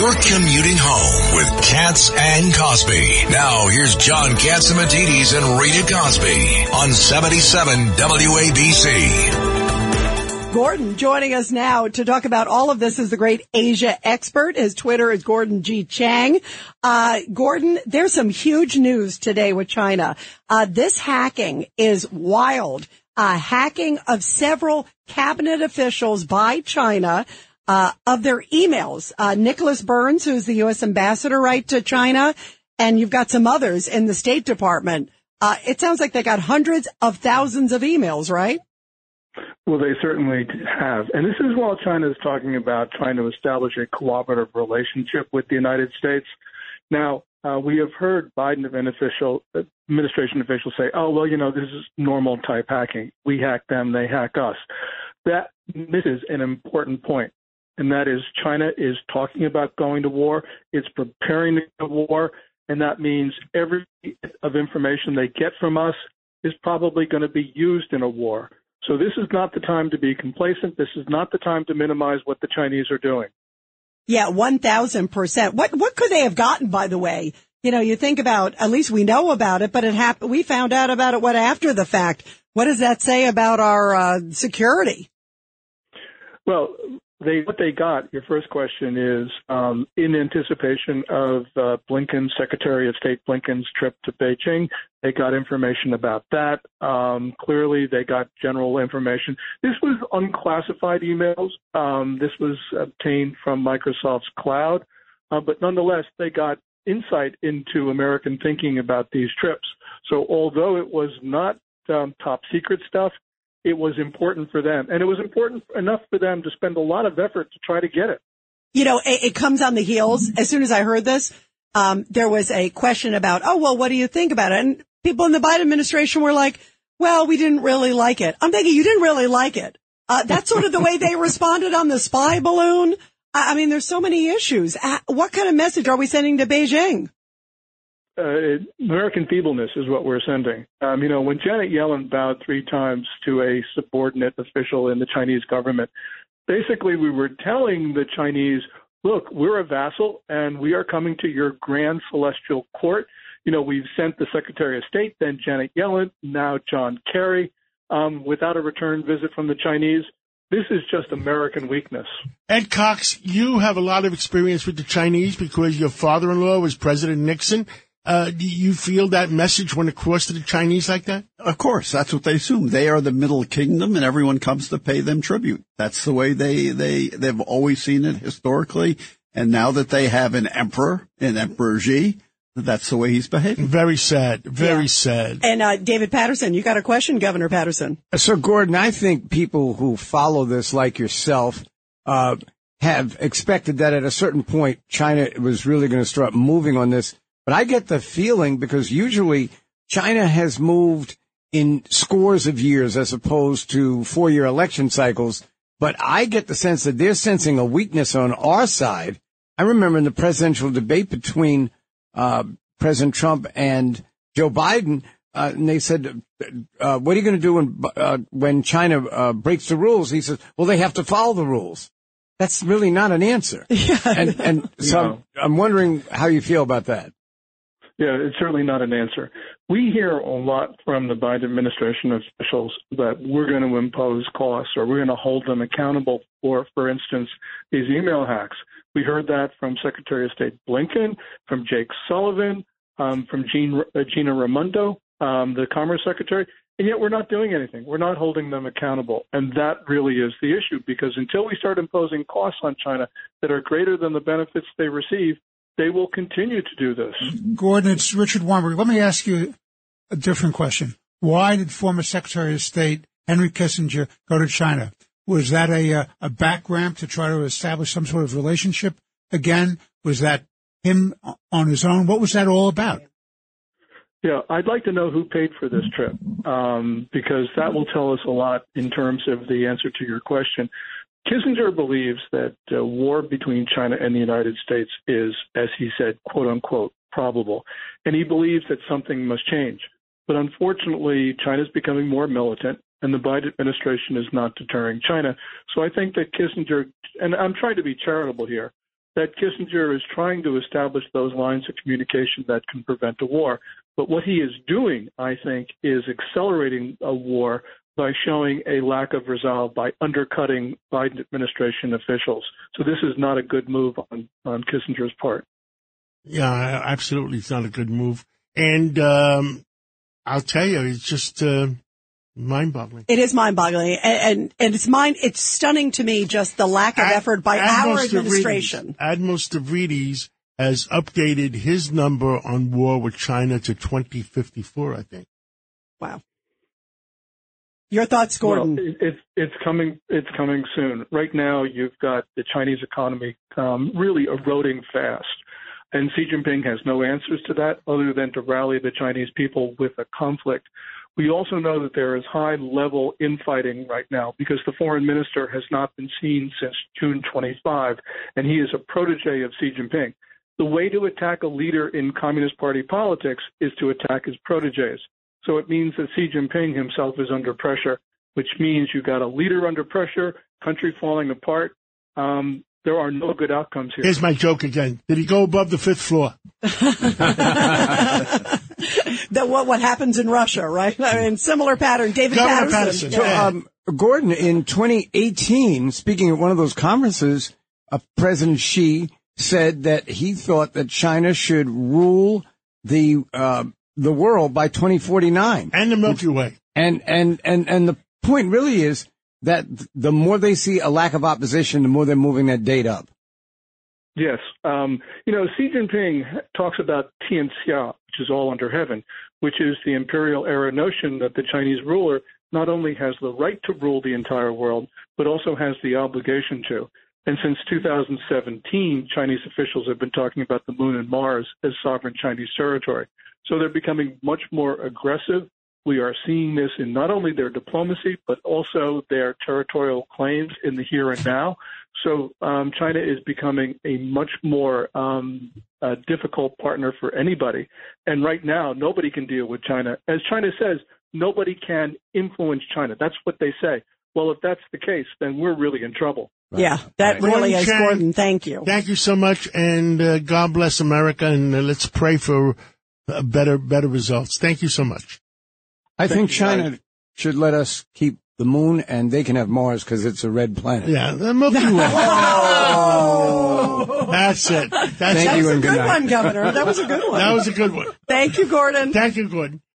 You're commuting home with Cats and Cosby. Now here's John Catsimatidis and Rita Cosby on 77 WABC. Gordon joining us now to talk about all of this is the great Asia expert. His Twitter is Gordon G. Chang. Uh, Gordon, there's some huge news today with China. Uh, this hacking is wild. Uh, hacking of several cabinet officials by China uh, of their emails. Uh, Nicholas Burns, who's the U.S. ambassador, right to China, and you've got some others in the State Department. Uh, it sounds like they got hundreds of thousands of emails, right? Well, they certainly have. And this is while China is talking about trying to establish a cooperative relationship with the United States. Now, uh, we have heard Biden official, administration officials say, oh, well, you know, this is normal type hacking. We hack them, they hack us. That misses an important point and that is China is talking about going to war. It's preparing to go to war, and that means every of information they get from us is probably going to be used in a war. So this is not the time to be complacent. This is not the time to minimize what the Chinese are doing. Yeah, one thousand percent. What what could they have gotten, by the way? You know, you think about at least we know about it, but it happened. We found out about it what after the fact. What does that say about our uh, security? Well, they what they got. Your first question is um, in anticipation of uh, Blinken, Secretary of State Blinken's trip to Beijing. They got information about that. Um, clearly, they got general information. This was unclassified emails. Um, this was obtained from Microsoft's cloud, uh, but nonetheless, they got insight into American thinking about these trips. So, although it was not um, top secret stuff, it was important for them. And it was important enough for them to spend a lot of effort to try to get it. You know, it, it comes on the heels. As soon as I heard this, um, there was a question about, oh, well, what do you think about it? And people in the Biden administration were like, well, we didn't really like it. I'm thinking you didn't really like it. Uh, that's sort of the way they responded on the spy balloon. I, I mean, there's so many issues. Uh, what kind of message are we sending to Beijing? Uh, American feebleness is what we're sending. Um, you know, when Janet Yellen bowed three times to a subordinate official in the Chinese government, basically we were telling the Chinese, look, we're a vassal and we are coming to your grand celestial court. You know, we've sent the Secretary of State, then Janet Yellen, now John Kerry, um, without a return visit from the Chinese. This is just American weakness. Ed Cox, you have a lot of experience with the Chinese because your father in law was President Nixon. Uh, do you feel that message went across to the Chinese like that? Of course, that's what they assume. They are the Middle Kingdom, and everyone comes to pay them tribute. That's the way they they they've always seen it historically. And now that they have an emperor, an Emperor Xi, that's the way he's behaving. Very sad. Very yeah. sad. And uh, David Paterson, you got a question, Governor Paterson? Uh, so, Gordon, I think people who follow this, like yourself, uh, have expected that at a certain point China was really going to start moving on this. But I get the feeling because usually China has moved in scores of years as opposed to four year election cycles. But I get the sense that they're sensing a weakness on our side. I remember in the presidential debate between uh, President Trump and Joe Biden, uh, and they said, uh, "What are you going to do when uh, when China uh, breaks the rules?" He says, "Well, they have to follow the rules." That's really not an answer. Yeah. And, and so I'm, I'm wondering how you feel about that. Yeah, it's certainly not an answer. We hear a lot from the Biden administration officials that we're going to impose costs or we're going to hold them accountable for, for instance, these email hacks. We heard that from Secretary of State Blinken, from Jake Sullivan, um, from Jean, uh, Gina Raimondo, um, the Commerce Secretary, and yet we're not doing anything. We're not holding them accountable. And that really is the issue because until we start imposing costs on China that are greater than the benefits they receive, they will continue to do this. Gordon, it's Richard Weinberg. Let me ask you a different question. Why did former Secretary of State Henry Kissinger go to China? Was that a, uh, a back ramp to try to establish some sort of relationship again? Was that him on his own? What was that all about? Yeah, I'd like to know who paid for this trip um, because that will tell us a lot in terms of the answer to your question. Kissinger believes that a war between China and the United States is, as he said, quote unquote, probable. And he believes that something must change. But unfortunately, China is becoming more militant, and the Biden administration is not deterring China. So I think that Kissinger, and I'm trying to be charitable here, that Kissinger is trying to establish those lines of communication that can prevent a war. But what he is doing, I think, is accelerating a war by showing a lack of resolve by undercutting Biden administration officials. So this is not a good move on, on Kissinger's part. Yeah, absolutely. It's not a good move. And um, I'll tell you, it's just uh, mind-boggling. It is mind-boggling, and, and and it's mind. It's stunning to me just the lack of Ad- effort by Admiral our administration. Stavridis- Admiral Stavridis has updated his number on war with China to 2054, I think. Wow. Your thoughts, Gordon? Well, it, it's it's coming it's coming soon. Right now, you've got the Chinese economy um, really eroding fast, and Xi Jinping has no answers to that other than to rally the Chinese people with a conflict. We also know that there is high level infighting right now because the foreign minister has not been seen since June 25, and he is a protege of Xi Jinping. The way to attack a leader in Communist Party politics is to attack his proteges. So it means that Xi Jinping himself is under pressure, which means you've got a leader under pressure, country falling apart. Um, there are no good outcomes here. Here's my joke again. Did he go above the fifth floor? that what what happens in Russia, right? I mean, similar pattern. David Governor Paterson. Paterson. So, um, Gordon, in 2018, speaking at one of those conferences, uh, President Xi said that he thought that China should rule the uh, the world by 2049. And the Milky Way. And and and and the point really is that the more they see a lack of opposition, the more they're moving that date up. Yes. Um, you know, Xi Jinping talks about Tianxia, which is all under heaven, which is the imperial era notion that the Chinese ruler not only has the right to rule the entire world, but also has the obligation to. And since 2017, Chinese officials have been talking about the moon and Mars as sovereign Chinese territory. So they're becoming much more aggressive. We are seeing this in not only their diplomacy, but also their territorial claims in the here and now. So um, China is becoming a much more um, uh, difficult partner for anybody. And right now, nobody can deal with China. As China says, nobody can influence China. That's what they say. Well, if that's the case, then we're really in trouble. yeah, that Right. really Gordon is Chang. Gordon. Thank you. Thank you so much, and uh, God bless America, and uh, let's pray for Uh, better better results. Thank you so much. I think China guys. should let us keep the moon, and they can have Mars because it's a red planet. Yeah, the Milky Way. Oh. That's it. That's Thank that it. you was a good good night. one, Governor. That was a good one. That was a good one. Thank you, Gordon. Thank you, Gordon.